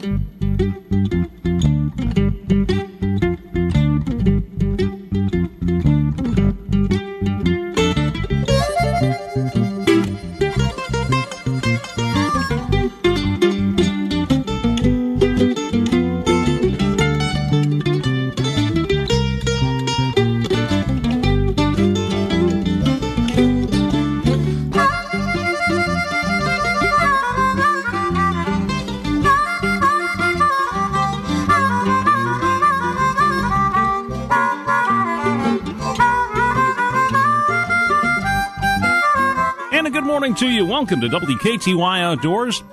to Welcome to WKTY Outdoors.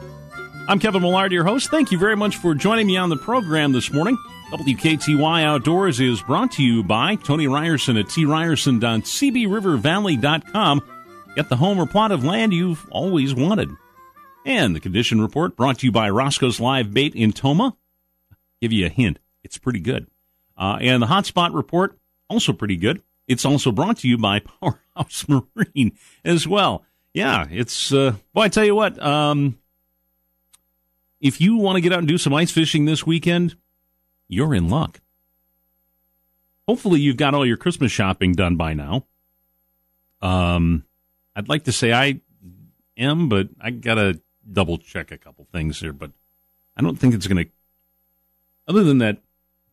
I'm Kevin Millard, your host. Thank you very much for joining me on the program this morning. WKTY Outdoors is brought to you by Tony Ryerson at tryerson.cbrivervalley.com. Get the home or plot of land you've always wanted. And the condition report brought to you by Roscoe's Live Bait in Tomah. Give you a hint. It's pretty good. Uh, and the hotspot report, also pretty good. It's also brought to you by Powerhouse Marine as well yeah, it's uh, well. I tell you what, um, if you want to get out and do some ice fishing this weekend, you're in luck. Hopefully, you've got all your Christmas shopping done by now. Um, I'd like to say I am, but I gotta double check a couple things here. But I don't think it's gonna. Other than that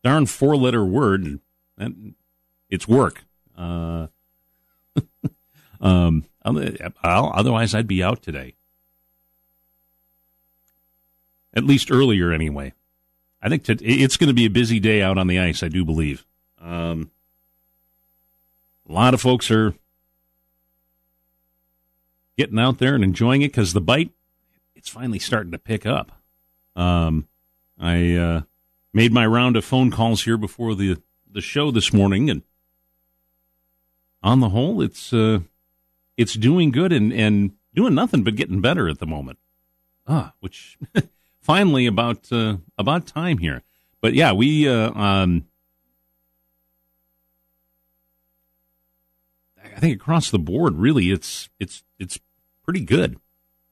darn four letter word, that, it's work. Uh, um, otherwise, I'd be out today. At least earlier, anyway. I think to, it's going to be a busy day out on the ice. I do believe. Um, a lot of folks are getting out there and enjoying it because the bite it's finally starting to pick up. Um, I uh, made my round of phone calls here before the the show this morning, and on the whole, it's uh, it's doing good and, and doing nothing but getting better at the moment. Ah, which finally about uh, about time here. But yeah, we uh, um, I think across the board, really, it's it's it's pretty good.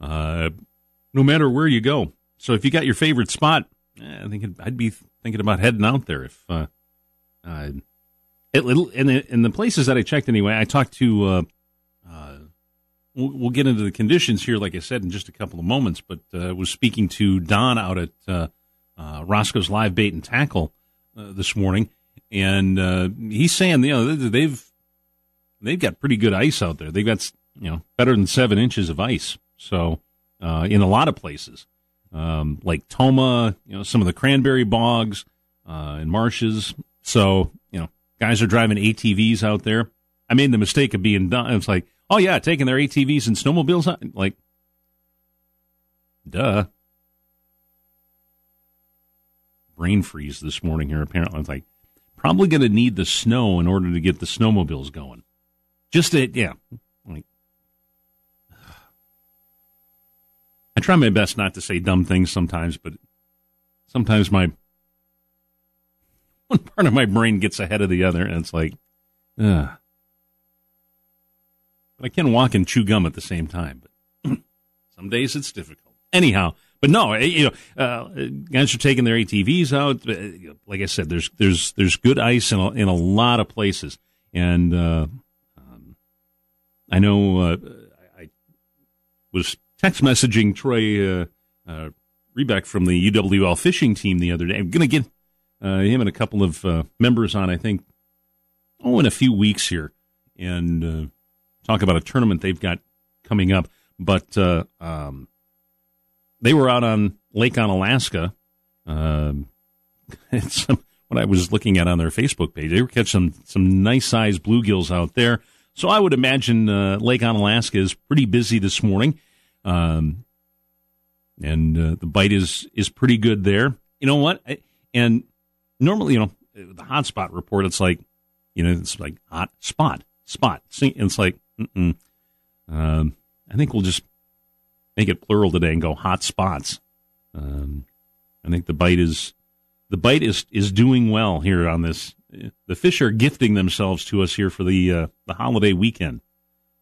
Uh, no matter where you go. So if you got your favorite spot, eh, I think I'd be thinking about heading out there. If uh, uh, it, in, the, in the places that I checked anyway, I talked to uh, We'll, get into the conditions here, like I said, in just a couple of moments. But uh, was speaking to Don out at uh, uh, Roscoe's Live Bait and Tackle uh, this morning, and uh, he's saying you know they've they've got pretty good ice out there. They've got you know better than seven inches of ice. So uh, in a lot of places, um, like Tomah, you know, some of the cranberry bogs and marshes. So you know, guys are driving ATVs out there. I made the mistake of being done. It's like Oh yeah, taking their ATVs and snowmobiles on like duh. Brain freeze this morning here apparently. It's like probably going to need the snow in order to get the snowmobiles going. Just to, yeah. Like I try my best not to say dumb things sometimes, but sometimes my one part of my brain gets ahead of the other and it's like, ugh. But I can walk and chew gum at the same time. But some days it's difficult. Anyhow, but no, eh, you know, uh, guys are taking their ATVs out. Like I said, there's there's there's good ice in a, in a lot of places, and uh, um, I know uh, I was text messaging Troy uh, uh, Rebeck from the UWL fishing team the other day. I'm to get uh, him and a couple of uh, members on, I think, oh, in a few weeks here, and uh, talk about a tournament they've got coming up. But uh, um, they were out on Lake Onalaska. Um, it's what I was looking at on their Facebook page. They were catching some, some nice sized bluegills out there. So I would imagine uh, Lake Onalaska is pretty busy this morning. Um, and uh, the bite is is pretty good there. You know what? And normally, you know, the hotspot report, it's like, you know, it's like hot spot, spot. It's like um, I think we'll just make it plural today and go hot spots. Um, I think the bite is the bite is is doing well here on this. The fish are gifting themselves to us here for the uh, the holiday weekend.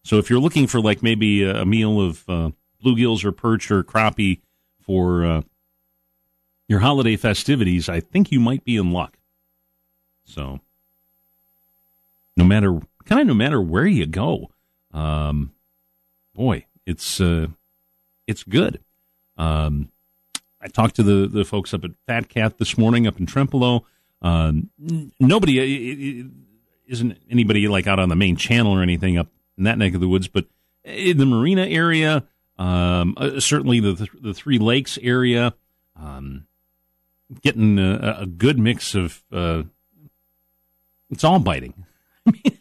So if you're looking for like maybe a meal of uh, bluegills or perch or crappie for uh, your holiday festivities, I think you might be in luck. So, no matter kind of no matter where you go, um, boy, it's uh, it's good. Um, I talked to the the folks up at Fat Cat this morning up in Trempealeau. Um, nobody it, it isn't anybody like out on the main channel or anything up in that neck of the woods, but in the marina area, um, uh, certainly the the Three Lakes area, um, getting a, a, good mix of. Uh, it's all biting. I mean,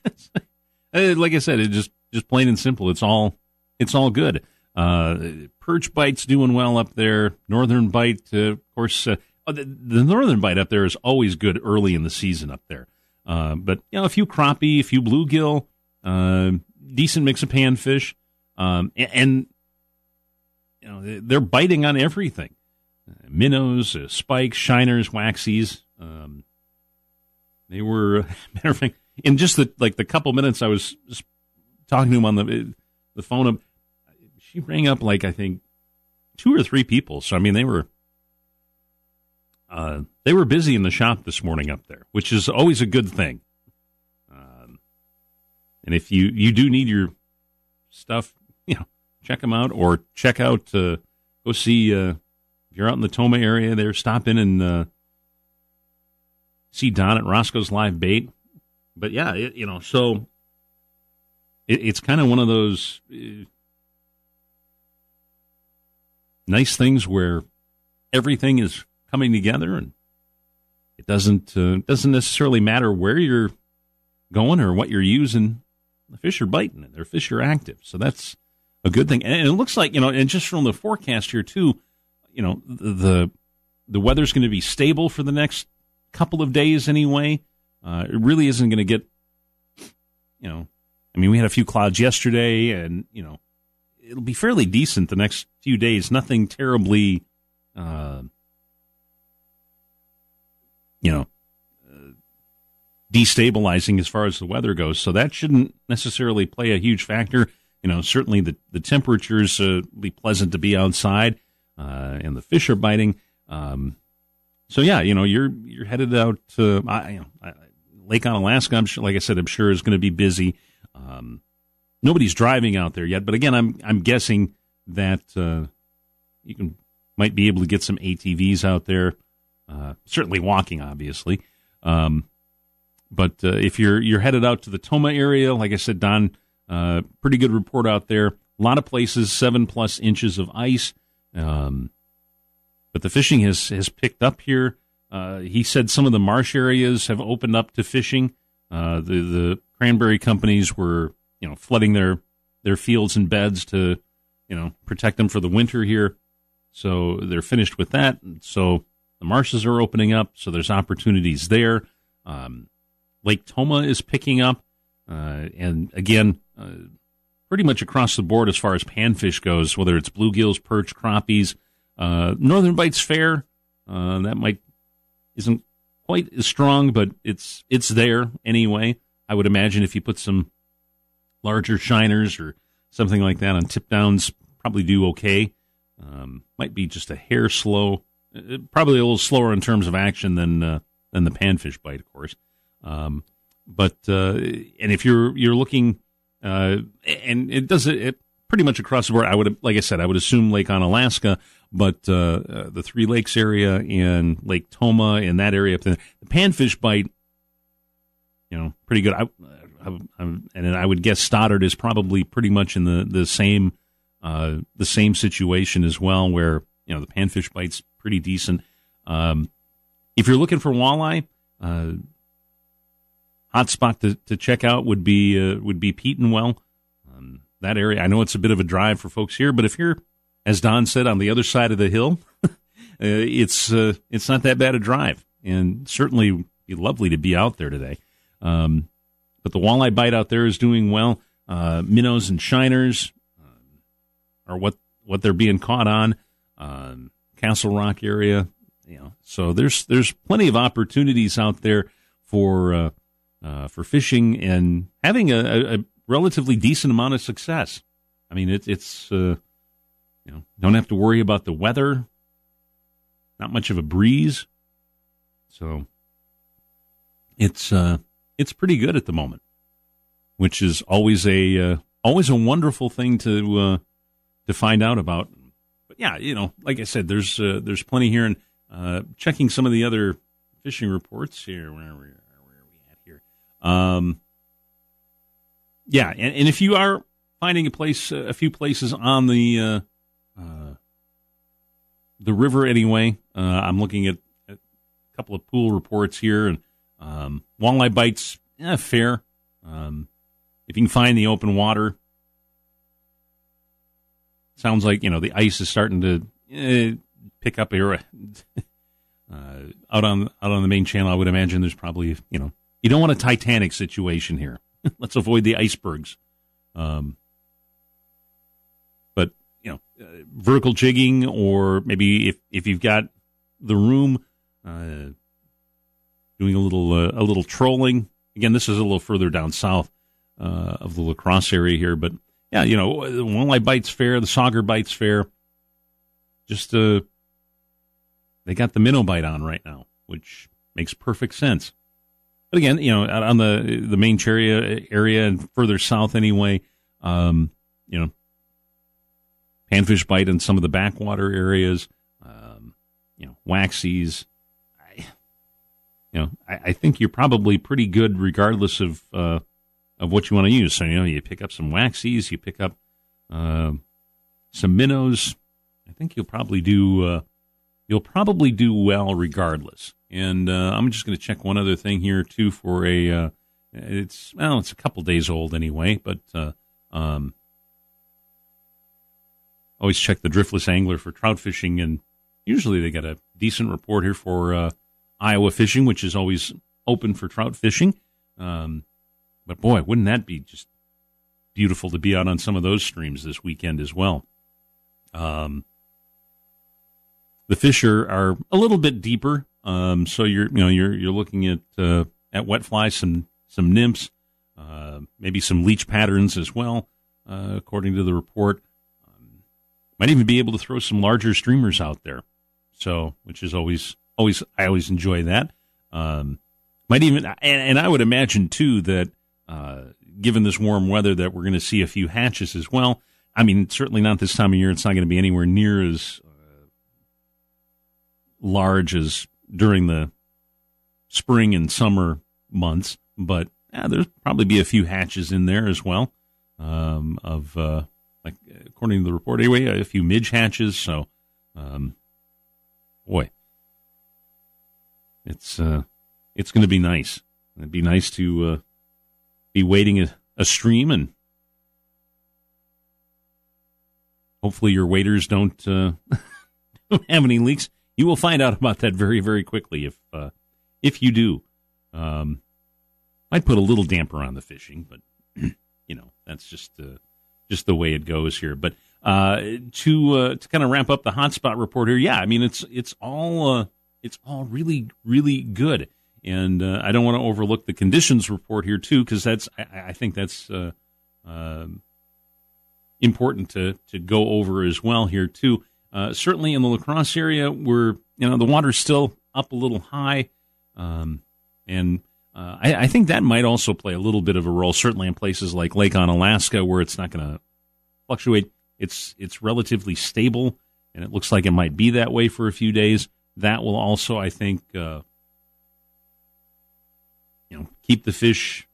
uh, like I said, it just just plain and simple. It's all it's all good. Uh, perch bite's doing well up there. Northern bite, uh, of course. Uh, oh, the, the, northern bite up there is always good early in the season up there. Uh, but you know, a few crappie, a few bluegill, uh, decent mix of panfish, um, and, and, you know they're biting on everything: minnows, spikes, shiners, waxies. Um, they were matter of fact in just the like the couple minutes I was talking to him on the the phone. She rang up like I think two or three people. So I mean they were uh, they were busy in the shop this morning up there, which is always a good thing. Um, and if you you do need your stuff, you know, check them out or check out uh, go see uh, if you're out in the Tomah area there, stop in and uh, see Don at Roscoe's Live Bait. But yeah, it, you know, so it, it's kind of one of those uh, nice things where everything is coming together and it doesn't uh, doesn't necessarily matter where you're going or what you're using. The fish are biting and their fish are active, so that's a good thing. And it looks like you know, and just from the forecast here too, you know, the the weather's going to be stable for the next couple of days anyway. Uh, it really isn't going to get, you know, I mean, we had a few clouds yesterday, and you know, it'll be fairly decent the next few days. Nothing terribly, uh, you know, uh, destabilizing as far as the weather goes. So that shouldn't necessarily play a huge factor. You know, certainly the the temperatures uh, be pleasant to be outside, uh, and the fish are biting. Um, so yeah, you know, you're you're headed out to I, you know, I, Lake Onalaska. I'm sure, like I said, I'm sure is going to be busy. Um, nobody's driving out there yet, but again, I'm I'm guessing that uh, you can might be able to get some ATVs out there. Uh, certainly walking, obviously. Um, but uh, if you're you're headed out to the Tomah area, like I said, Don, uh, pretty good report out there. A lot of places seven plus inches of ice. Um, but the fishing has has picked up here. Uh, he said some of the marsh areas have opened up to fishing. Uh, the the cranberry companies were you know flooding their their fields and beds to you know protect them for the winter here. So they're finished with that. So the marshes are opening up. So there's opportunities there. Um, Lake Tomah is picking up, uh, and again, uh, pretty much across the board as far as panfish goes, whether it's bluegills, perch, crappies. Uh, Northern Bites Fair, uh, that might isn't quite as strong, but it's it's there anyway. I would imagine if you put some larger shiners or something like that on tip downs, probably do okay. Um, might be just a hair slow, uh, probably a little slower in terms of action than uh, than the panfish bite, of course. Um, but uh, and if you're you're looking, uh, and it does it, it pretty much across the board. I would, like I said, I would assume Lake Onalaska, but uh, uh, the Three Lakes area and Lake Tomah in that area up there, the panfish bite, you know, pretty good. I, I, I, and I would guess Stoddard is probably pretty much in the the same uh, the same situation as well, where you know the panfish bite's pretty decent. Um, if you're looking for walleye, uh, hot spot to, to check out would be uh, would be Petenwell. Um, that area. I know it's a bit of a drive for folks here, but if you're, as Don said, on the other side of the hill, uh, it's uh, it's not that bad a drive, and certainly be lovely to be out there today. Um, but the walleye bite out there is doing well. Uh, minnows and shiners uh, are what what they're being caught on. Um, Castle Rock area, you know, so there's there's plenty of opportunities out there for uh, uh, for fishing and having a, a, relatively decent amount of success. I mean, it, it's uh, you know don't have to worry about the weather. not much of a breeze. So it's uh, it's pretty good at the moment, which is always a uh, always a wonderful thing to uh, to find out about. But yeah, you know, like I said, there's uh, there's plenty here, and uh, checking some of the other fishing reports here. Where are we, where are we at here? Um, yeah, and, and if you are finding a place, a few places on the uh, uh, the river anyway, I'm looking at, at, a couple of pool reports here, and um, walleye bites, eh, fair. Um, if you can find the open water, sounds like you know the ice is starting to eh, pick up here. Uh, out on out on the main channel, I would imagine there's probably you know you don't want a Titanic situation here. Let's avoid the icebergs. Um, but you know, uh, vertical jigging, or maybe if if you've got the room, uh, doing a little uh, a little trolling. Again, this is a little further down south uh, of the La Crosse area here, but yeah, you know, walleye bites fair, the sauger bites fair. Just uh, they got the minnow bite on right now, which makes perfect sense. But again, you know, on the the main area area and further south anyway, um, you know, panfish bite in some of the backwater areas, um, you know, waxies. Know, I, I, think you're probably pretty good regardless of uh, of what you want to use. So you know, you pick up some waxies, you pick up uh, some minnows. I think you'll probably do uh, you'll probably do well regardless. And uh, I'm just going to check one other thing here too for a. Uh, it's well, it's a couple days old anyway, but uh, um, always check the driftless angler for trout fishing, and usually they get a decent report here for Iowa fishing, which is always open for trout fishing. Um, but boy, wouldn't that be just beautiful to be out on some of those streams this weekend as well? Um, the fish are, are a little bit deeper, um, so you're you know you're you're looking at uh, at wet flies, some some nymphs, uh, maybe some leech patterns as well, uh, according to the report. Um, might even be able to throw some larger streamers out there, so which is always always I always enjoy that. Um, might even and, and, I would imagine too that uh, given this warm weather that we're going to see a few hatches as well. I mean, certainly not this time of year. It's not going to be anywhere near as large as during the spring and summer months, but yeah, there's probably be a few hatches in there as well. Um, of uh, like according to the report, anyway, a few midge hatches. So, um, boy, it's uh, it's going to be nice. It'd be nice to uh, be waiting a, a stream and hopefully your waiters don't uh, don't have any leaks. You will find out about that very, very quickly if uh, if you do. Um, might put a little damper on the fishing, but you know that's just uh, just the way it goes here. But uh, to uh, to kind of wrap up the hotspot report here, yeah, I mean it's it's all uh, it's all really really good, and uh, I don't want to overlook the conditions report here too because that's I, I, think that's uh, um, important to to go over as well here too. Uh, certainly in the La Crosse area, where you know the water's still up a little high, um, and uh, I, I, think that might also play a little bit of a role. Certainly in places like Lake Onalaska, where it's not going to fluctuate, it's it's relatively stable, and it looks like it might be that way for a few days. That will also, I think, uh, you know, keep the fish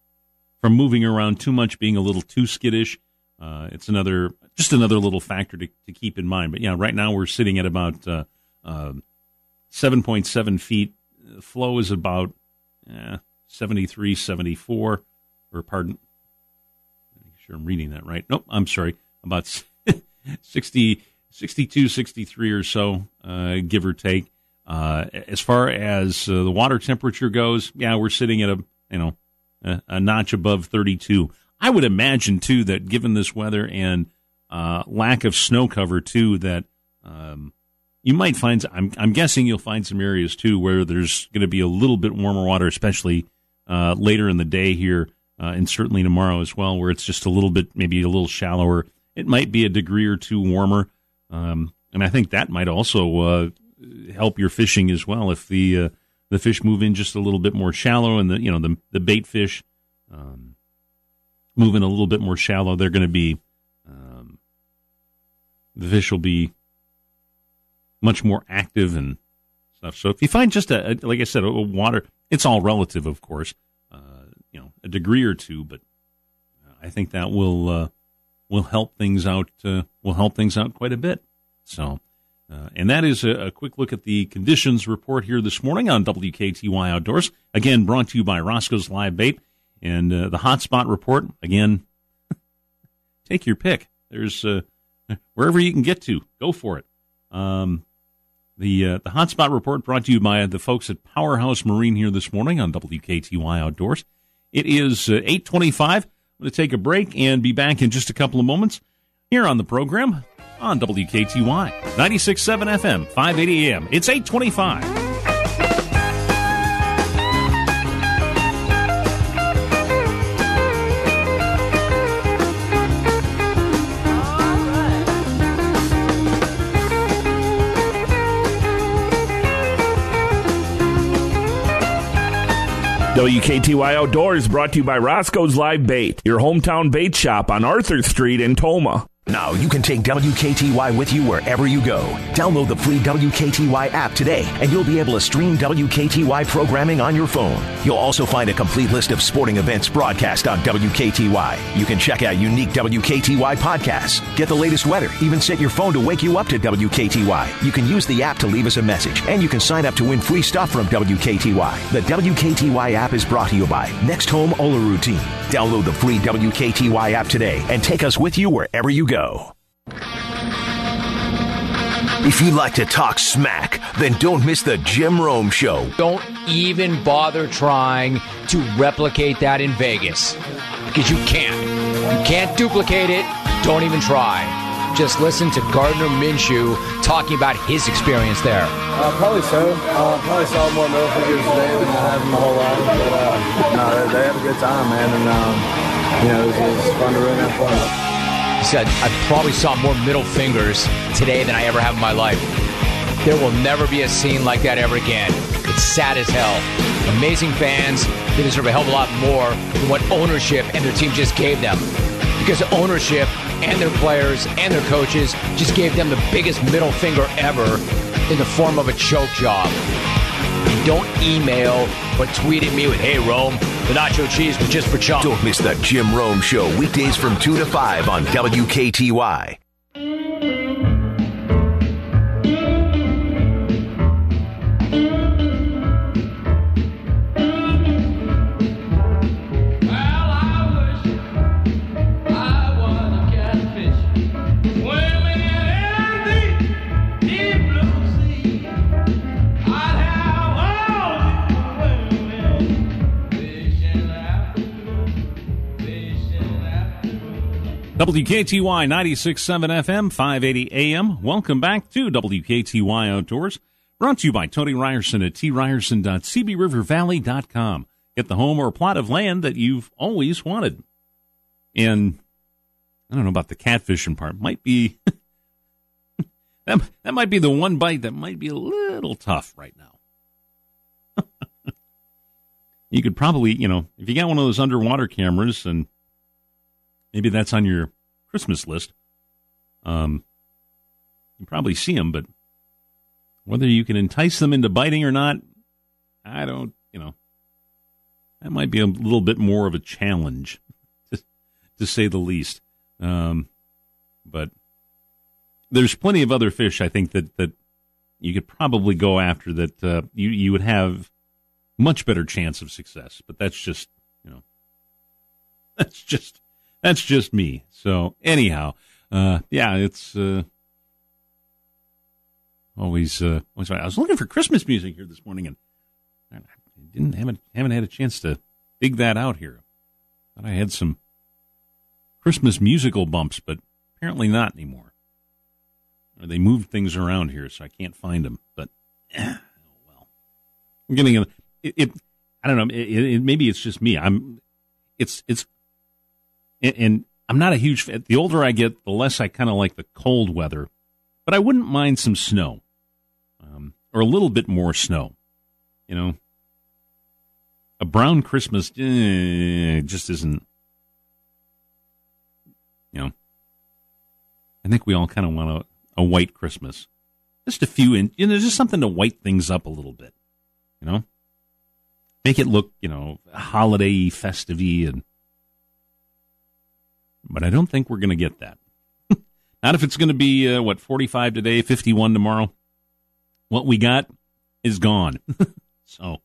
from moving around too much, being a little too skittish. Uh, it's another just another little factor to, to keep in mind. But yeah, right now we're sitting at about uh, uh, 7.7 feet. Flow is about eh, 73, 74, or pardon, make sure I'm reading that right. Nope, I'm sorry, about 60, 62, 63 or so, uh, give or take. Uh, as far as uh, the water temperature goes, yeah, we're sitting at a you know a, a notch above 32. I would imagine too that given this weather and uh, lack of snow cover too, that um, you might find. I'm, I'm, guessing you'll find some areas too where there's going to be a little bit warmer water, especially uh, later in the day here, uh, and certainly tomorrow as well, where it's just a little bit, maybe a little shallower. It might be a degree or two warmer, um, and I think that might also help your fishing as well if the uh, the fish move in just a little bit more shallow and the you know the the bait fish um, move in a little bit more shallow. They're going to be um, the fish will be much more active and stuff. So if you find just a, like I said, a, a, water, it's all relative, of course. Uh, you know, a degree or two, but I think that will uh, will help things out. Uh, will help things out quite a bit. So. Uh, and that is a, a, quick look at the conditions report here this morning on WKTY Outdoors. Again, brought to you by Roscoe's Live Bait. And uh, the hotspot report, again, take your pick. There's uh, wherever you can get to, go for it. Um, the uh, the hotspot report brought to you by the folks at Powerhouse Marine here this morning on WKTY Outdoors. It is uh, 825. I'm going to take a break and be back in just a couple of moments here on the program on WKTY 96.7 FM, 580 AM. It's 825. WKTY Outdoors brought to you by Roscoe's Live Bait, your hometown bait shop on Arthur Street in Tomah. Now you can take WKTY with you wherever you go. Download the free WKTY app today, and you'll be able to stream WKTY programming on your phone. You'll also find a complete list of sporting events broadcast on WKTY. You can check out unique WKTY podcasts, get the latest weather, even set your phone to wake you up to WKTY. You can use the app to leave us a message, and you can sign up to win free stuff from WKTY. The WKTY app is brought to you by Next Home Ola Routine. Download the free WKTY app today and take us with you wherever you go go. If you'd like to talk smack, then don't miss the Jim Rome Show. Don't even bother trying to replicate that in Vegas because you can't. You can't duplicate it. Don't even try. Just listen to Gardner Minshew talking about his experience there. Uh, probably so. Uh, probably saw more middle figures today than I have in my whole life. But uh, no, they, they, have a good time, man, and um, you know it was, it was fun to ruin that fun. Said, I probably saw more middle fingers today than I ever have in my life. There will never be a scene like that ever again. It's sad as hell. Amazing fans, they deserve a hell of a lot more than what ownership and their team just gave them. Because ownership and their players and their coaches just gave them the biggest middle finger ever in the form of a choke job. Don't email or tweet at me with, hey, Rome, the nacho cheese was just for chump. Don't miss the Jim Rome Show weekdays from 2 to 5 on WKTY. WKTY 96.7 FM, 580 AM. Welcome back to WKTY Outdoors. Brought to you by Tony Ryerson at tryerson.cbrivervalley.com. Get the home or plot of land that you've always wanted. And I don't know about the catfishing part. Might be that, that might be the one bite that might be a little tough right now. you could probably, you know, if you got one of those underwater cameras and Maybe that's on your Christmas list. Um, you probably see them, but whether you can entice them into biting or not, I don't, you know, that might be a little bit more of a challenge, to, to say the least. Um, but there's plenty of other fish I think that, that you could probably go after that uh, you, you would have much better chance of success. But that's just, you know, that's just that's just me. So anyhow, uh, yeah, it's uh, always uh, always fun. I was looking for Christmas music here this morning, and I didn't haven't haven't had a chance to dig that out here. Thought I had some Christmas musical bumps, but apparently not anymore. Or they moved things around here, so I can't find them. But oh well, I'm getting a, it, it I don't know. It, it, maybe it's just me. I'm. It's it's and, and I'm not a huge fan. The older I get, the less I kind of like the cold weather, but I wouldn't mind some snow. Um, or a little bit more snow. You know, a brown Christmas eh, just isn't. You know, I think we all kind of want a, a white Christmas, just a few in, you know, just something to white things up a little bit. You know, make it look, you know, holiday festive and. But I don't think we're going to get that. Not if it's going to be uh, what 45 today, 51 tomorrow. What we got is gone. so,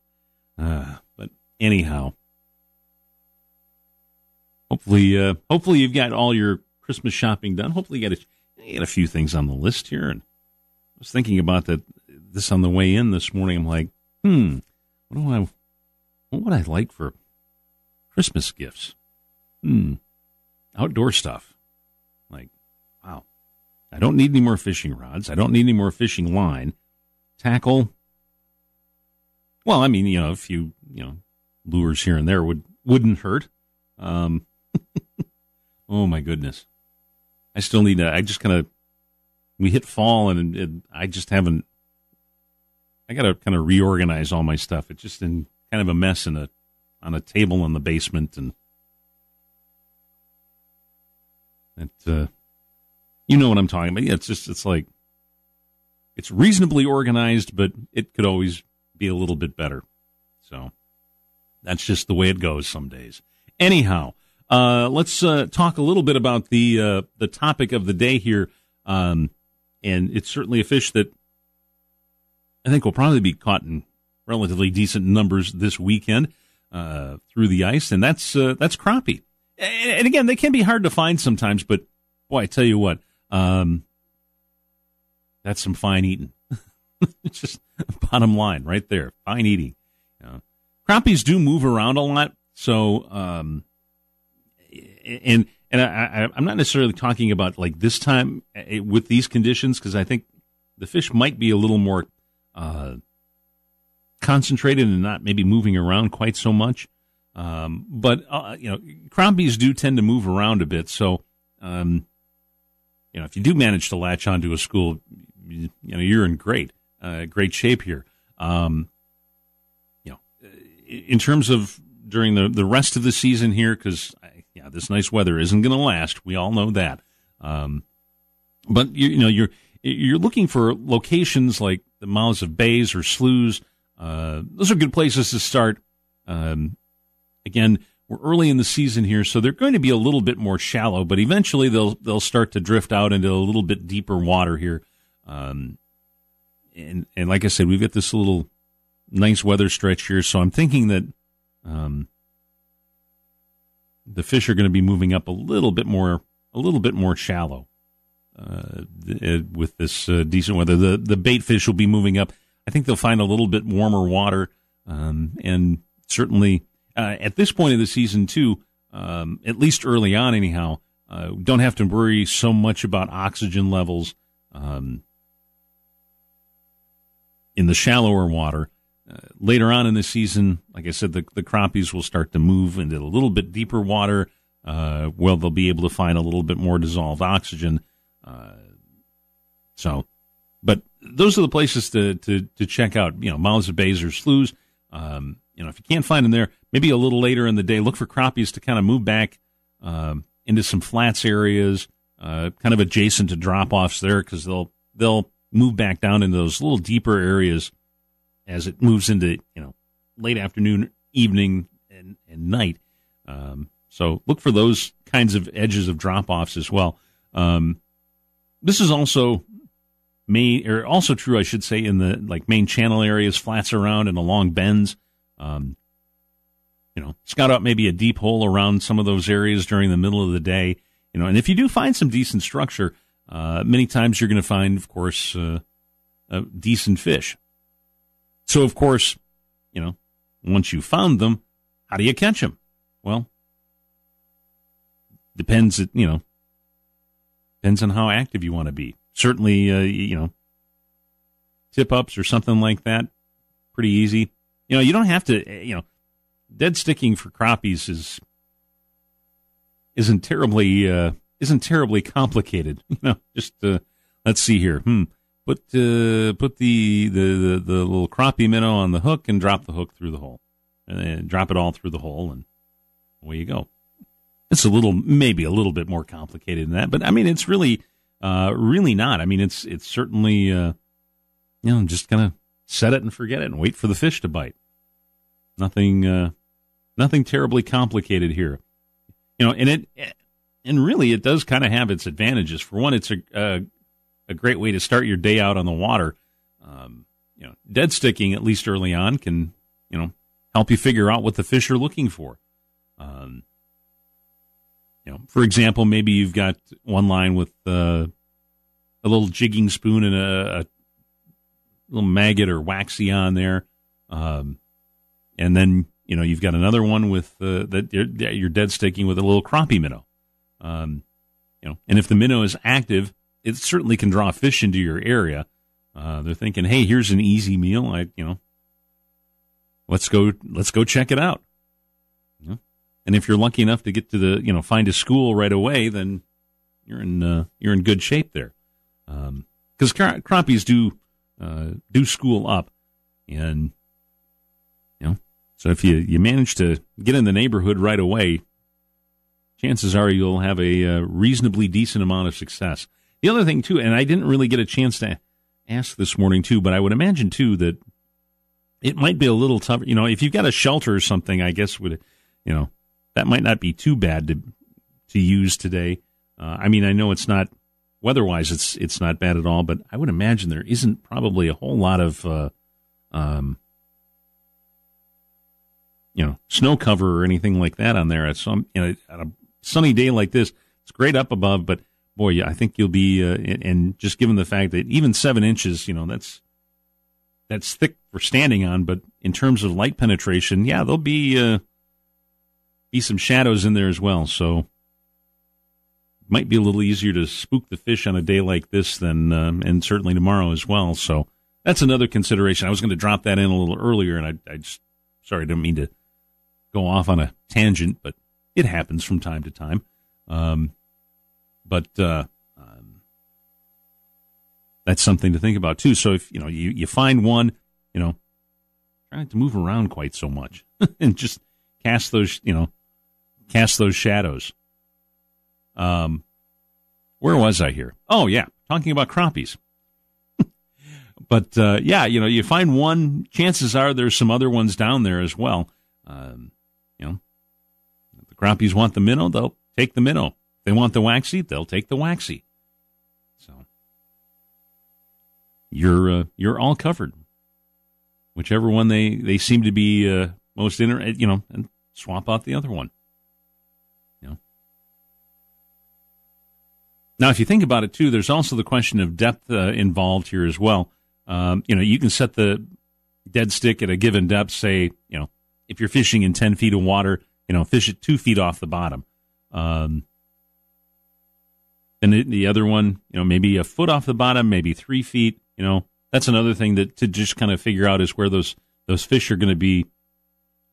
uh, but anyhow, hopefully, uh, hopefully you've got all your Christmas shopping done. Hopefully you got a, you got a few things on the list here. And I was thinking about that this on the way in this morning. I'm like, hmm, what do I, what would I like for Christmas gifts? Hmm, outdoor stuff. Like, wow. I don't need any more fishing rods. I don't need any more fishing line. Tackle. Well, I mean, you know, a few, you know, lures here and there would wouldn't hurt. Um, oh my goodness. I still need to, I just kind of, we hit fall and, and I just haven't, I got to kind of reorganize all my stuff. It's just in kind of a mess in a, on a table in the basement and uh, you know what I'm talking about. Yeah, it's just, it's like, it's reasonably organized, but it could always be a little bit better. So that's just the way it goes some days. Anyhow, uh, let's uh, talk a little bit about the uh, the topic of the day here, um, and it's certainly a fish that I think will probably be caught in relatively decent numbers this weekend uh, through the ice, and that's uh, that's crappie. And, again, they can be hard to find sometimes, but boy, I tell you what, um, that's some fine eating. just bottom line right there, fine eating. crappies do move around a lot, so um, and and I, am not necessarily talking about like this time eh, with these conditions because I think the fish might be a little more uh, concentrated and not maybe moving around quite so much. Um, but uh, you know, crappies do tend to move around a bit, so um, you know if you do manage to latch onto a school, you, you know you're in great uh, great shape here. Um, you know, in terms of during the the rest of the season here, because yeah, this nice weather isn't going to last. We all know that. Um, but you, you, know, you're you're looking for locations like the mouths of bays or sloughs. Uh, those are good places to start. Um, again, we're early in the season here, so they're going to be a little bit more shallow, but eventually they'll they'll start to drift out into a little bit deeper water here. Um, and and like I said, we've got this little nice weather stretch here, so I'm thinking that um, the fish are going to be moving up a little bit more, a little bit more shallow uh, with this uh, decent weather. The the bait fish will be moving up. I think they'll find a little bit warmer water, um, and certainly uh, at this point of the season too, um, at least early on anyhow, uh, don't have to worry so much about oxygen levels um, in the shallower water. Uh, later on in the season, like I said, the, the crappies will start to move into a little bit deeper water. Uh, well, they'll be able to find a little bit more dissolved oxygen. Uh, so, but those are the places to, to, to check out, you know, mouths of bays or sloughs. Um, you know, if you can't find them there, maybe a little later in the day, look for crappies to kind of move back um, into some flats areas, uh, kind of adjacent to drop offs there, because they'll they'll move back down into those little deeper areas as it moves into you know late afternoon, evening, and, and night. Um, so look for those kinds of edges of drop offs as well. Um, this is also main or also true, I should say, in the like main channel areas, flats around and along bends. Um, you know, scout out maybe a deep hole around some of those areas during the middle of the day. You know, and if you do find some decent structure, uh, many times you're going to find, of course, uh, decent fish. So, of course, you know, once you found them, how do you catch them? Well, depends, you know, depends on how active you want to be. Certainly, uh, you know, tip ups or something like that, pretty easy. You know, you don't have to, you know, dead sticking for crappies is isn't terribly uh, isn't terribly complicated. You know, just uh, let's see here. Hmm, put uh, put the, the, the the little crappie minnow on the hook and drop the hook through the hole, and drop it all through the hole, and away you go. It's a little, maybe a little bit more complicated than that, but I mean, it's really, uh, really not. I mean, it's it's certainly, uh, you know, just kind of set it and forget it and wait for the fish to bite. Nothing, uh, nothing terribly complicated here. You know, and it, and really, it does kind of have its advantages. For one, it's a, a, a great way to start your day out on the water. Um, you know, dead sticking at least early on can, you know, help you figure out what the fish are looking for. Um, you know, for example, maybe you've got one line with uh, a little jigging spoon and a, a, little maggot or waxy on there, um, and then you know you've got another one with uh, that you're, you're, dead sticking with a little crappie minnow. Um, you know, and if the minnow is active, it certainly can draw fish into your area. Uh, they're thinking, hey, here's an easy meal. I, you know, let's go, let's go check it out. And if you're lucky enough to get to the, you know, find a school right away, then you're in, uh, you're in good shape there. Um, cause cra- crappies do, uh, do school up and, so if you, you manage to get in the neighborhood right away, chances are you'll have a uh, reasonably decent amount of success. The other thing too, and I didn't really get a chance to ask this morning too, but I would imagine too that it might be a little tough. You know, if you've got a shelter or something, I guess would, you know, that might not be too bad to to use today. Uh, I mean, I know it's not weather-wise, it's it's not bad at all, but I would imagine there isn't probably a whole lot of, uh, um, you know, snow cover or anything like that on there. At some, you know, a sunny day like this, it's great up above, but boy, I think you'll be, uh, and just given the fact that even seven inches, you know, that's that's thick for standing on, but in terms of light penetration, yeah, there'll be uh, be some shadows in there as well. So might be a little easier to spook the fish on a day like this than, um, and certainly tomorrow as well. So that's another consideration. I was going to drop that in a little earlier, and I, I just sorry, I didn't mean to go off on a tangent, but it happens from time to time. Um, but uh, um, that's something to think about too. So if you know you, you find one, you know, try not to move around quite so much and just cast those you know cast those shadows. Um, where was I here? Oh yeah, talking about crappies. but uh, yeah, you know, you find one. Chances are there's some other ones down there as well. Um, you know, if the crappies want the minnow, they'll take the minnow. They want the waxy, they'll take the waxy. So you're uh, you're all covered. Whichever one they, they seem to be uh, most inter, you know, and swap out the other one. You know. Now, if you think about it too, there's also the question of depth uh, involved here as well. Um, you know, you can set the dead stick at a given depth. Say, you know, if you're fishing in ten feet of water, you know, fish it two feet off the bottom. Um, and the other one, you know, maybe a foot off the bottom, maybe three feet. You know, that's another thing that to just kind of figure out is where those those fish are going to be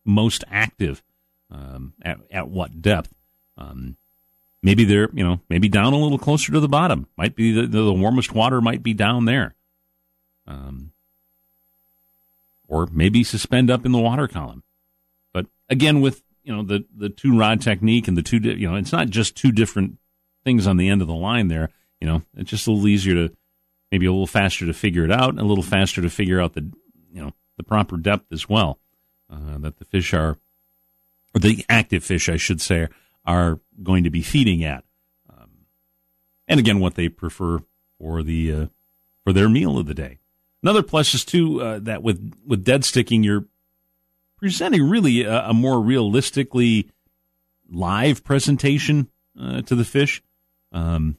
most active um, at at what depth. Um, maybe they're you know maybe down a little closer to the bottom. Might be the the warmest water might be down there. Um, or maybe suspend up in the water column. But again, with you know the the two rod technique and the two you know it's not just two different things on the end of the line there. You know, it's just a little easier to, maybe a little faster to figure it out, and a little faster to figure out the, you know, the proper depth as well uh, that the fish are, or the active fish, I should say, are going to be feeding at. Um, and again, what they prefer for the uh, for their meal of the day. Another plus is too uh, that with with dead sticking, you're presenting really a, a more realistically live presentation uh, to the fish. Um,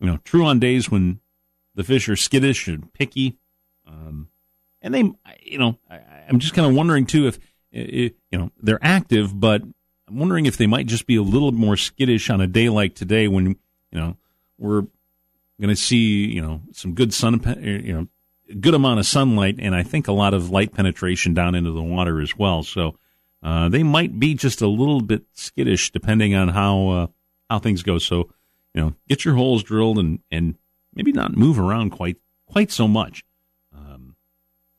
you know, true on days when the fish are skittish and picky. Um, and they, you know, I, am just kind of wondering too if, if, you know, they're active, but I'm wondering if they might just be a little more skittish on a day like today when, you know, we're going to see, you know, some good sun, you know, good amount of sunlight, and I think a lot of light penetration down into the water as well. So uh, they might be just a little bit skittish depending on how uh, how things go. So you know, get your holes drilled and and maybe not move around quite quite so much. Um,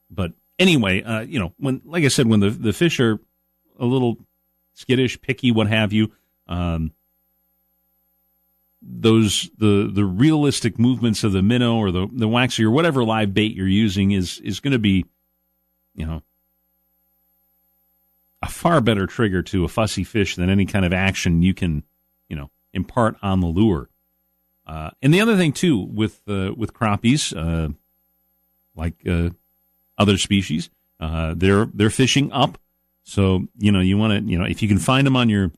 but anyway, uh, you know, when like I said, when the the fish are a little skittish, picky, what have you, um, those the the realistic movements of the minnow or the the waxy or whatever live bait you're using is is going to be, you know, a far better trigger to a fussy fish than any kind of action you can, you know, impart on the lure. Uh, and the other thing too with uh, with crappies, uh, like uh, other species, uh, they're they're fishing up. So you know you want to you know if you can find them on your,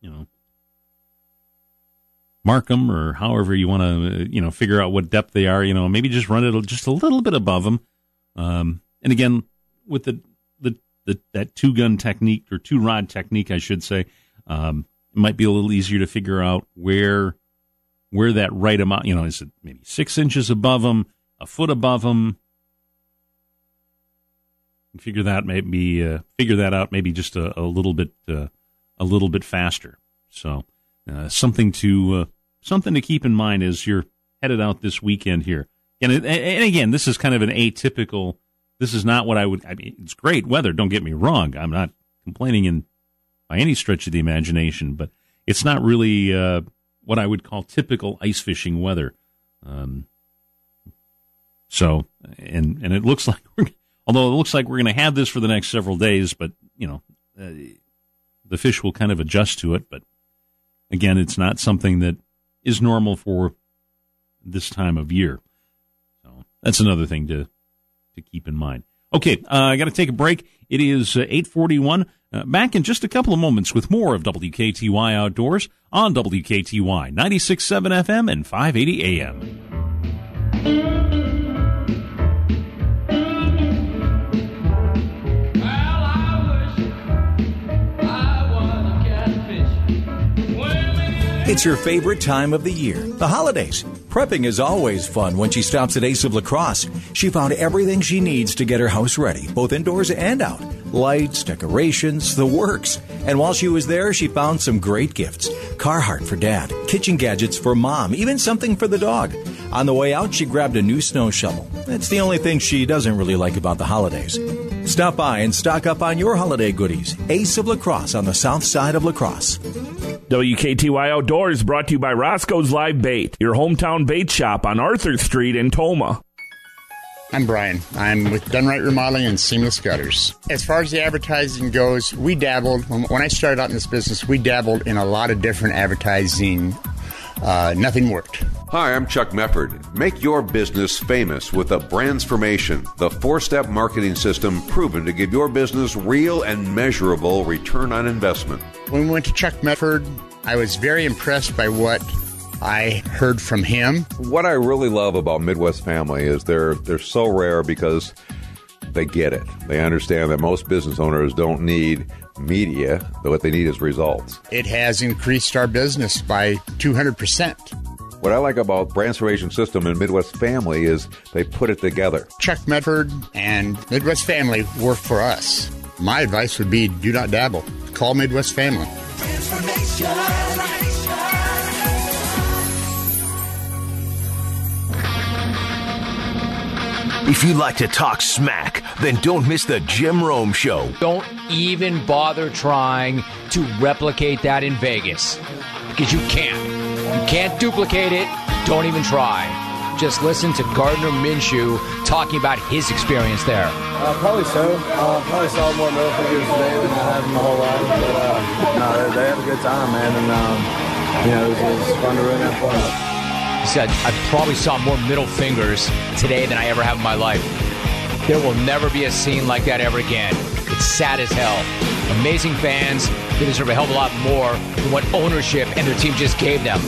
you know, mark them or however you want to you know figure out what depth they are. You know maybe just run it just a little bit above them. Um, and again with the the, the that two gun technique or two rod technique, I should say. Um, it might be a little easier to figure out where where that right amount, you know, is it maybe six inches above them, a foot above them? Figure that maybe uh, figure that out maybe just a, a little bit uh, a little bit faster. So uh, something to uh, something to keep in mind as you're headed out this weekend here. And, and again, this is kind of an atypical. This is not what I would. I mean, it's great weather. Don't get me wrong. I'm not complaining in by any stretch of the imagination, but it's not really uh, what I would call typical ice fishing weather. Um, so, and and it looks like we're, although it looks like we're going to have this for the next several days, but you know, uh, the fish will kind of adjust to it. But again, it's not something that is normal for this time of year. So that's another thing to to keep in mind. Okay, uh, I got to take a break. It is uh, eight forty one. Uh, back in just a couple of moments with more of WKTY Outdoors on WKTY 96.7 FM and 580 AM. It's her favorite time of the year, the holidays. Prepping is always fun when she stops at Ace of La Crosse. She found everything she needs to get her house ready, both indoors and out. Lights, decorations, the works. And while she was there, she found some great gifts. Carhartt for dad, kitchen gadgets for mom, even something for the dog. On the way out, she grabbed a new snow shovel. It's the only thing she doesn't really like about the holidays. Stop by and stock up on your holiday goodies. Ace of La Crosse on the south side of La Crosse. WKTY Outdoors brought to you by Roscoe's Live Bait, your hometown bait shop on Arthur Street in Tomah. I'm Brian. I'm with Dunright Remodeling and Seamless Gutters. As far as the advertising goes, we dabbled, when I started out in this business, we dabbled in a lot of different advertising. Uh, nothing worked. Hi, I'm Chuck Mefford. Make your business famous with a Brandsformation, the four step marketing system proven to give your business real and measurable return on investment. When we went to Chuck Mefford, I was very impressed by what I heard from him. What I really love about Midwest Family is they're they're so rare because they get it. They understand that most business owners don't need media, but what they need is results. It has increased our business by 200%. What I like about Brandsformation System and Midwest Family is they put it together. Chuck Mefford and Midwest Family work for us. My advice would be do not dabble. Call Midwest Family. If you like to talk smack, then don't miss the Jim Rome Show. Don't even bother trying to replicate that in Vegas because you can't. You can't duplicate it. Don't even try. Just listen to Gardner Minshew talking about his experience there. Uh, probably so. Uh, probably saw more middle figures today than I have in my whole life. But uh, no, they, they have a good time, man, and um, you know it was, it was fun to ruin that fun. He said, I probably saw more middle fingers today than I ever have in my life. There will never be a scene like that ever again. It's sad as hell. Amazing fans, they deserve a hell of a lot more than what ownership and their team just gave them.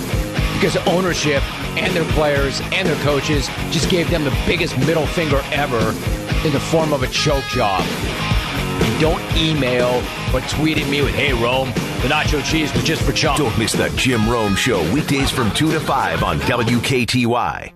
Because ownership and their players and their coaches just gave them the biggest middle finger ever in the form of a choke job. And don't email or tweet at me with, hey, Rome, the nacho cheese was just for chump. Don't miss the Jim Rome Show weekdays from 2 to 5 on WKTY.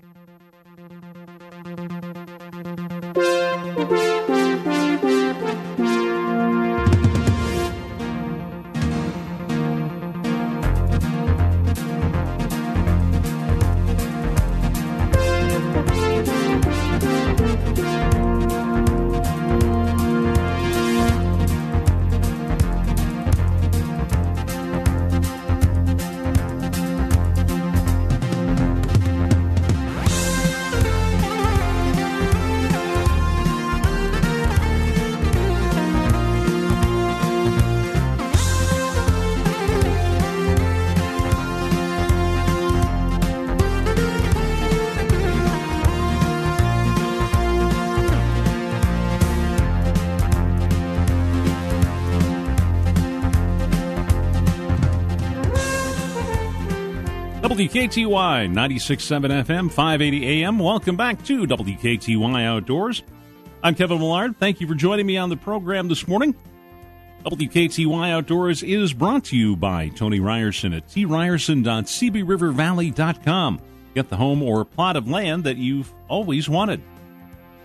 WKTY 96.7 FM, 580 AM. Welcome back to WKTY Outdoors. I'm Kevin Millard. Thank you for joining me on the program this morning. WKTY Outdoors is brought to you by Tony Ryerson at tryerson.cbrivervalley.com. Get the home or plot of land that you've always wanted.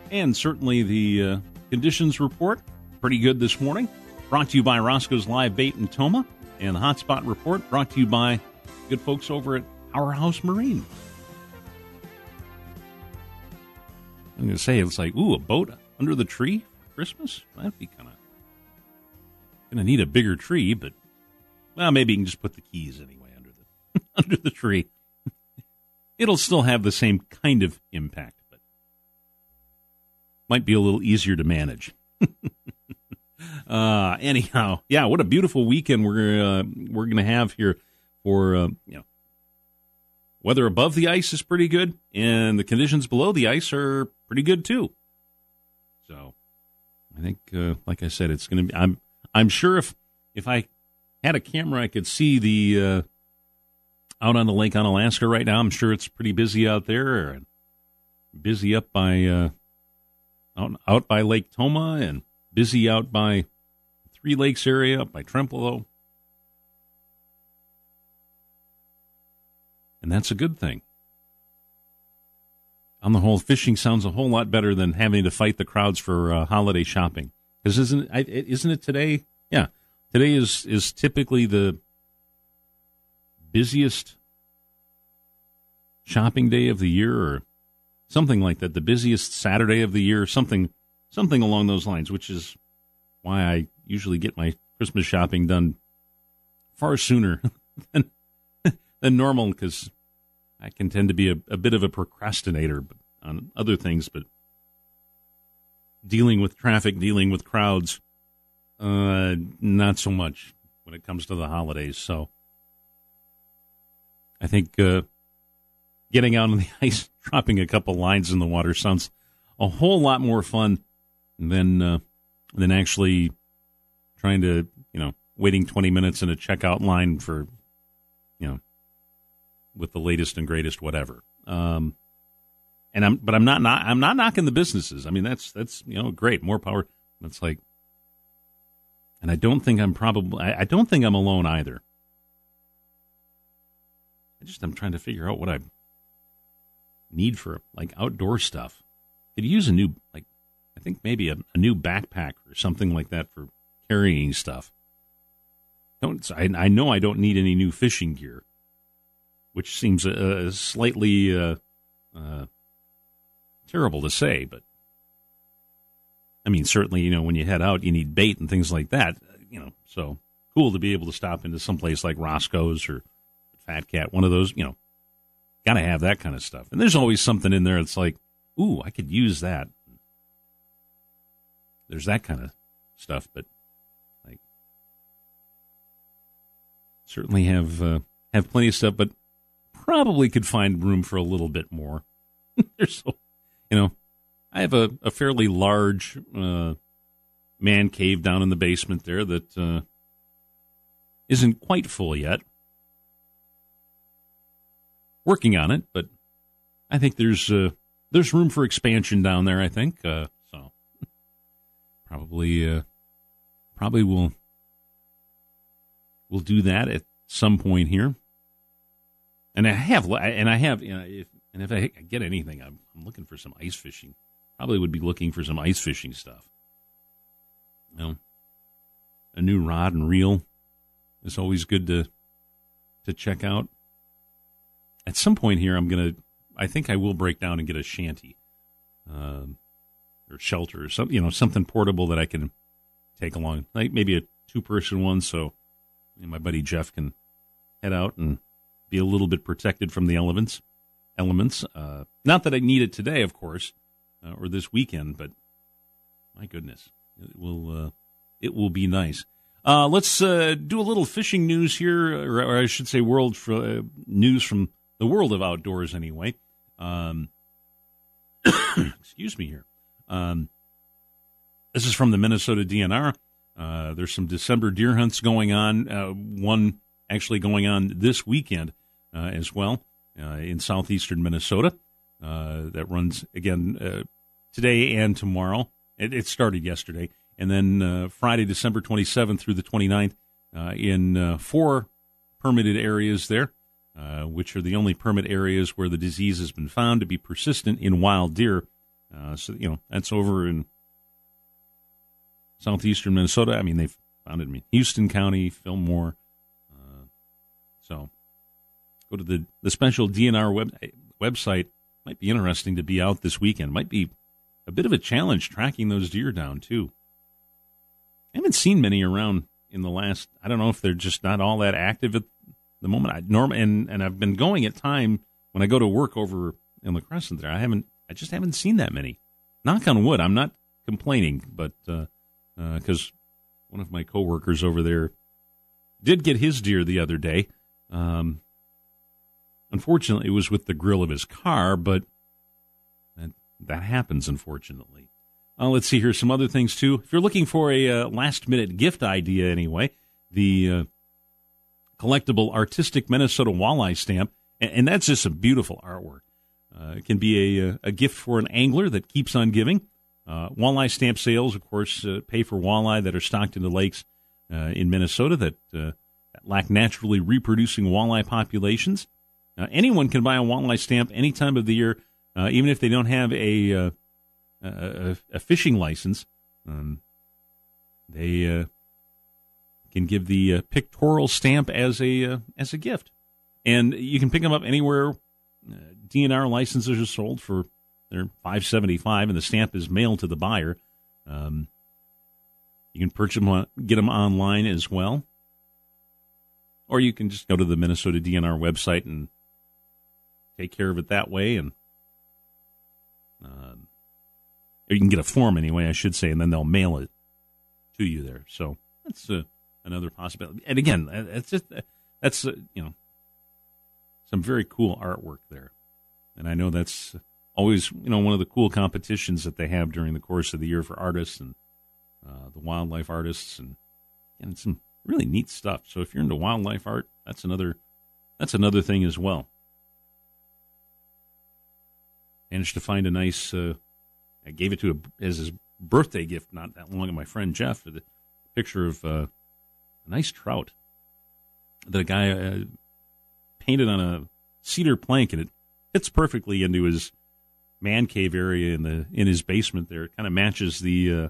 And certainly the uh, conditions report, pretty good this morning. Brought to you by Roscoe's Live Bait in Tomah. And the Hotspot Report brought to you by good folks over at Powerhouse Marine. I'm going to say it's like, ooh, a boat under the tree for Christmas? That'd be kind of going to need a bigger tree, but well, maybe you can just put the keys anyway under the under the tree. It'll still have the same kind of impact, but might be a little easier to manage. uh, anyhow, yeah, what a beautiful weekend we're uh, we're going to have here for uh, you know weather above the ice is pretty good, and the conditions below the ice are pretty good too. So, I think, uh, like I said, it's going to be. I'm I'm sure if if I had a camera, I could see the uh, out on the Lake Onalaska right now. I'm sure it's pretty busy out there, and busy up by uh, out out by Lake Tomah, and busy out by Three Lakes area, up by Trempealeau. And that's a good thing. On the whole, fishing sounds a whole lot better than having to fight the crowds for uh, holiday shopping. Because isn't isn't it today? Yeah, today is is typically the busiest shopping day of the year, or something like that. The busiest Saturday of the year, something something along those lines. Which is why I usually get my Christmas shopping done far sooner than than normal because I can tend to be a, a bit of a procrastinator on other things, but dealing with traffic, dealing with crowds, uh, not so much when it comes to the holidays. So I think uh, getting out on the ice, dropping a couple lines in the water sounds a whole lot more fun than uh, than actually trying to you know waiting 20 minutes in a checkout line for you know with the latest and greatest whatever. Um, and I'm, but I'm not, not, I'm not knocking the businesses. I mean, that's, that's, you know, great. More power. That's like, and I don't think I'm probably, I, I don't think I'm alone either. I just, I'm trying to figure out what I need for like outdoor stuff. Could use a new, like, I think maybe a, a new backpack or something like that for carrying stuff. Don't, I, I know I don't need any new fishing gear which seems uh, slightly uh, uh, terrible to say, but I mean, certainly, you know, when you head out, you need bait and things like that, you know, so cool to be able to stop into some place like Roscoe's or Fat Cat, one of those, you know, got to have that kind of stuff. And there's always something in there that's like, ooh, I could use that. There's that kind of stuff, but like, certainly have uh, have plenty of stuff, but probably could find room for a little bit more. There's so, you know, I have a, a fairly large uh, man cave down in the basement there that uh, not quite full yet. Working on it, but I think there's uh, there's room for expansion down there. I think uh, so. Probably uh, probably will we'll do that at some point here and I have, and I have, you know, if, and if I get anything, I'm, I'm looking for some ice fishing. Probably would be looking for some ice fishing stuff. You know, a new rod and reel is always good to to check out. At some point here, I'm gonna. I think I will break down and get a shanty, um, or shelter, or something. You know, something portable that I can take along, like maybe a two person one, so my buddy Jeff can head out and be a little bit protected from the elements. Elements. Uh, not that I need it today, of course, uh, or this weekend, but my goodness, it will. Uh, it will be nice. Uh, let's uh, do a little fishing news here, or, I should say, world uh, news from the world of outdoors. Anyway, um, excuse me here. Um, this is from the Minnesota DNR. there's some December deer hunts going on. one actually going on this weekend. Uh, as well uh, in southeastern Minnesota. Uh, that runs again uh, today and tomorrow. It, it, started yesterday. And then uh, Friday, December 27th through the 29th in four permitted areas there, which are the only permit areas where the disease has been found to be persistent in wild deer. so, you know, that's over in southeastern Minnesota. I mean, they've found it in Houston County, Fillmore. Uh, so go to the, the special DNR web, website. Might be interesting to be out this weekend. Might be a bit of a challenge tracking those deer down, too. I haven't seen many around in the last, I don't know if they're just not all that active at the moment. I norm and, and I've been going at time when I go to work over in La Crescent there. I haven't, I just haven't seen that many. Knock on wood. I'm not complaining, but, uh, because uh, one of my coworkers over there did get his deer the other day. Um, unfortunately, it was with the grill of his car, but that, that happens, unfortunately. Uh, let's see here some other things too. If you're looking for a uh, last minute gift idea, anyway, the uh, collectible artistic Minnesota walleye stamp, and, and that's just some beautiful artwork. Uh, it can be a, a gift for an angler that keeps on giving. Uh, walleye stamp sales, of course, uh, pay for walleye that are stocked in the lakes uh, in Minnesota that, uh, that, lack naturally reproducing walleye populations. Anyone can buy a walleye stamp any time of the year, uh, even if they don't have a, uh, a, a, fishing license. Um, they can give the pictorial stamp as a as a gift, and you can pick them up anywhere. DNR licenses are sold for they're five seventy five, and the stamp is mailed to the buyer. Um, you can purchase them, get them online as well, or you can just go to the Minnesota DNR website and take care of it that way. And or you can get a form anyway, I should say, and then they'll mail it to you there. So that's uh, another possibility. And again, that's just that's uh, you know some very cool artwork there, and I know that's always you know one of the cool competitions that they have during the course of the year for artists and uh, the wildlife artists and and some really neat stuff. So if you're into wildlife art, that's another that's another thing as well. Managed to find a nice. Uh, I gave it to a, as his birthday gift not that long ago. My friend Jeff, the picture of uh, a nice trout that a guy uh, painted on a cedar plank, and it fits perfectly into his man cave area in the in his basement there. It kind of matches the uh,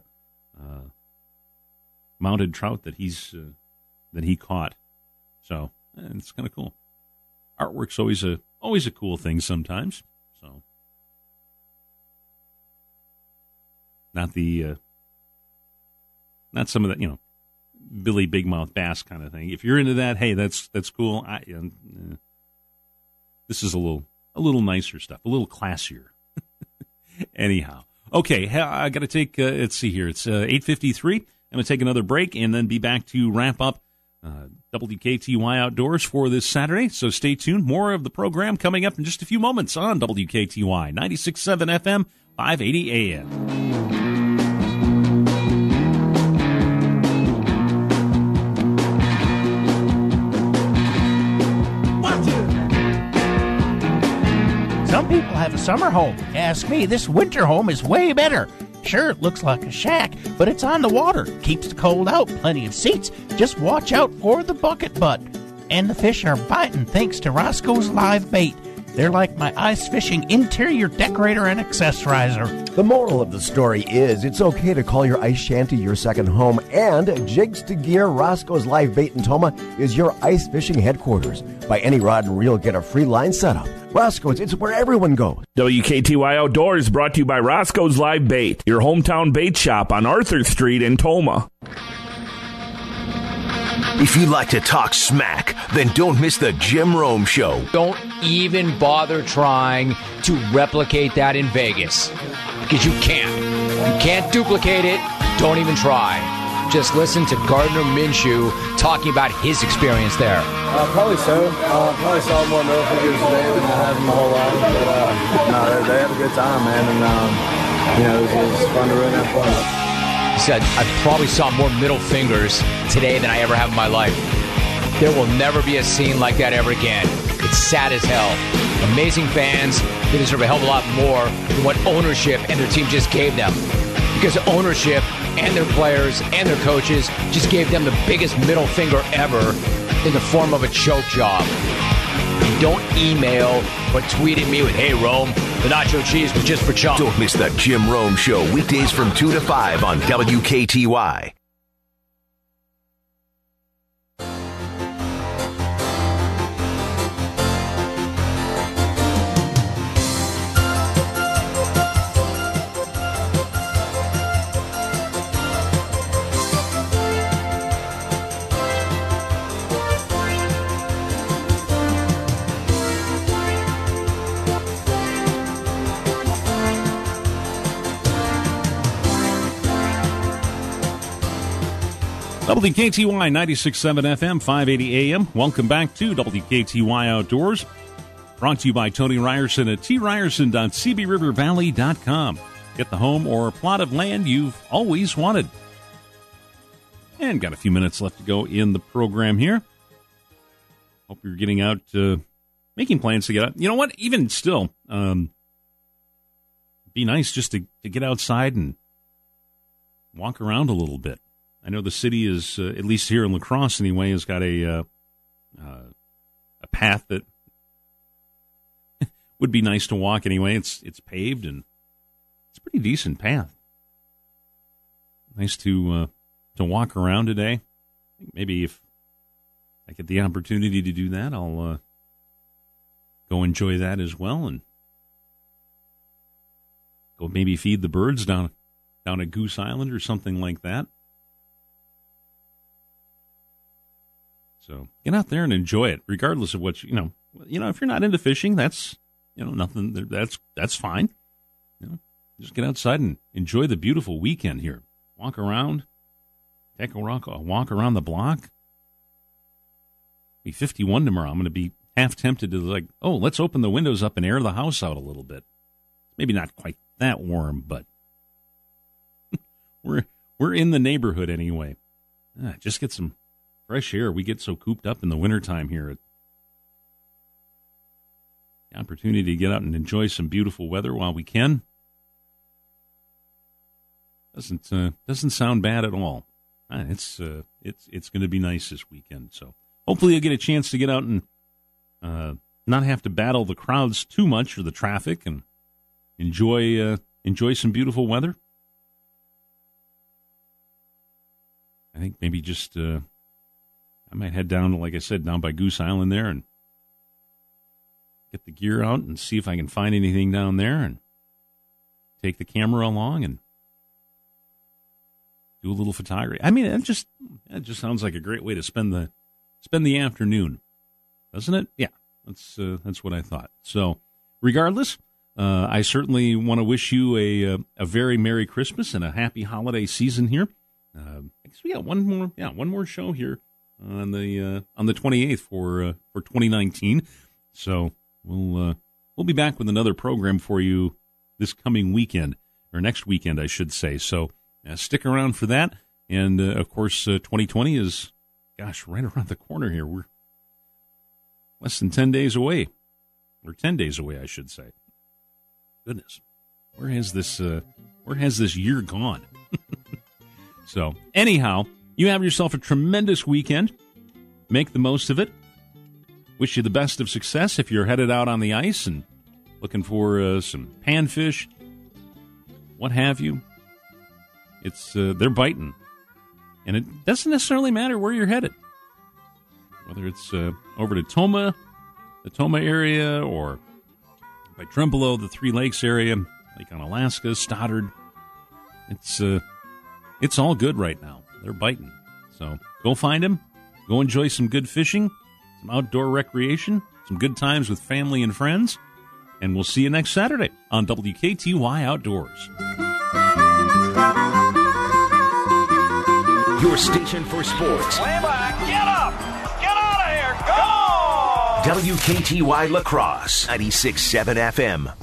uh, mounted trout that he's uh, that he caught. So it's kind of cool. Artwork's always a always a cool thing sometimes. So not the uh, not some of that you know Billy Big Mouth Bass kind of thing. If you're into that, hey, that's that's cool. I, uh, this is a little a little nicer stuff, a little classier. Anyhow, okay, I got to take. Uh, let's see here. It's uh, eight fifty three. I'm to take another break and then be back to wrap up uh, WKTY Outdoors for this Saturday. So stay tuned. More of the program coming up in just a few moments on WKTY 96.7 FM, 580 AM. A summer home. Ask me, this winter home is way better. Sure, it looks like a shack, but it's on the water, keeps the cold out, plenty of seats. Just watch out for the bucket butt. And the fish are biting thanks to Roscoe's live bait. They're like my ice fishing interior decorator and accessorizer. The moral of the story is it's okay to call your ice shanty your second home, and Jigs to Gear Roscoe's Live Bait in Tomah is your ice fishing headquarters. Buy any rod and reel, get a free line setup. Roscoe's, it's where everyone goes. WKTY Outdoors brought to you by Roscoe's Live Bait, your hometown bait shop on Arthur Street in Tomah. If you like to talk smack, then don't miss the Jim Rome Show. Don't even bother trying to replicate that in Vegas because you can't. You can't duplicate it. Don't even try. Just listen to Gardner Minshew talking about his experience there. Uh, probably so. Uh, probably saw more middle fingers today than I have in my whole life. But uh, no, they, they, had a good time, man, and um, you know it was, it was fun to ruin that fun. He said, I probably saw more middle fingers today than I ever have in my life. There will never be a scene like that ever again. It's sad as hell. Amazing fans. They deserve a hell of a lot more than what ownership and their team just gave them. Because ownership and their players and their coaches just gave them the biggest middle finger ever in the form of a choke job. Don't email or tweet at me with, hey, Rome, the nacho cheese was just for chump. Don't miss the Jim Rome Show weekdays from 2 to 5 on WKTY. WKTY 96.7 FM, 580 AM. Welcome back to WKTY Outdoors. Brought to you by Tony Ryerson at tryerson.cbrivervalley.com. Get the home or plot of land you've always wanted. And got a few minutes left to go in the program here. Hope you're getting out, uh, making plans to get out. You know what? Even still, um, be nice just to, to get outside and walk around a little bit. I know the city is, uh, at least here in La Crosse anyway, has got a uh, uh, a path that would be nice to walk anyway. It's it's paved and it's a pretty decent path. Nice to uh, to walk around today. Maybe if I get the opportunity to do that, I'll uh, go enjoy that as well and go maybe feed the birds down down at Goose Island or something like that. So get out there and enjoy it, regardless of what you, know. You know, if you're not into fishing, that's you know nothing. That's that's fine. You know, just get outside and enjoy the beautiful weekend here. Walk around, take a walk, a walk around the block. Be 51 tomorrow. I'm going to be half tempted to like, oh, let's open the windows up and air the house out a little bit. Maybe not quite that warm, but we're we're in the neighborhood anyway. Ah, just get some fresh air. We get so cooped up in the wintertime here. The opportunity to get out and enjoy some beautiful weather while we can doesn't uh, doesn't sound bad at all. Uh, it's uh, it's it's going to be nice this weekend. So hopefully you'll get a chance to get out and uh, not have to battle the crowds too much or the traffic and enjoy uh, enjoy some beautiful weather. I think maybe just uh, I might head down, like I said, down by Goose Island there and get the gear out and see if I can find anything down there and take the camera along and do a little photography. I mean, it just it just sounds like a great way to spend the spend the afternoon, doesn't it? Yeah, that's uh, that's what I thought. So, regardless, uh, I certainly want to wish you a a very merry Christmas and a happy holiday season here. Uh, I guess we got one more, yeah, one more show here on the uh, on the 28th for uh, for 2019. So we'll uh, we'll be back with another program for you this coming weekend or next weekend, I should say. So uh, stick around for that. And uh, of course, 2020 uh, is gosh right around the corner here. We're less than 10 days away, or 10 days away, I should say. Goodness, where has this where has this year gone? so anyhow. You have yourself a tremendous weekend. Make the most of it. Wish you the best of success if you're headed out on the ice and looking for uh, some panfish, what have you. It's uh, they're biting, and it doesn't necessarily matter where you're headed. Whether it's uh, over to Tomah, the Tomah area, or by Trempealeau, the Three Lakes area, like Onalaska, Stoddard. It's uh, it's all good right now. They're biting. So go find them. Go enjoy some good fishing, some outdoor recreation, some good times with family and friends. And we'll see you next Saturday on WKTY Outdoors. Your station for sports. Way back. Get up. Get out of here. Go! WKTY La Crosse, 96.7 FM.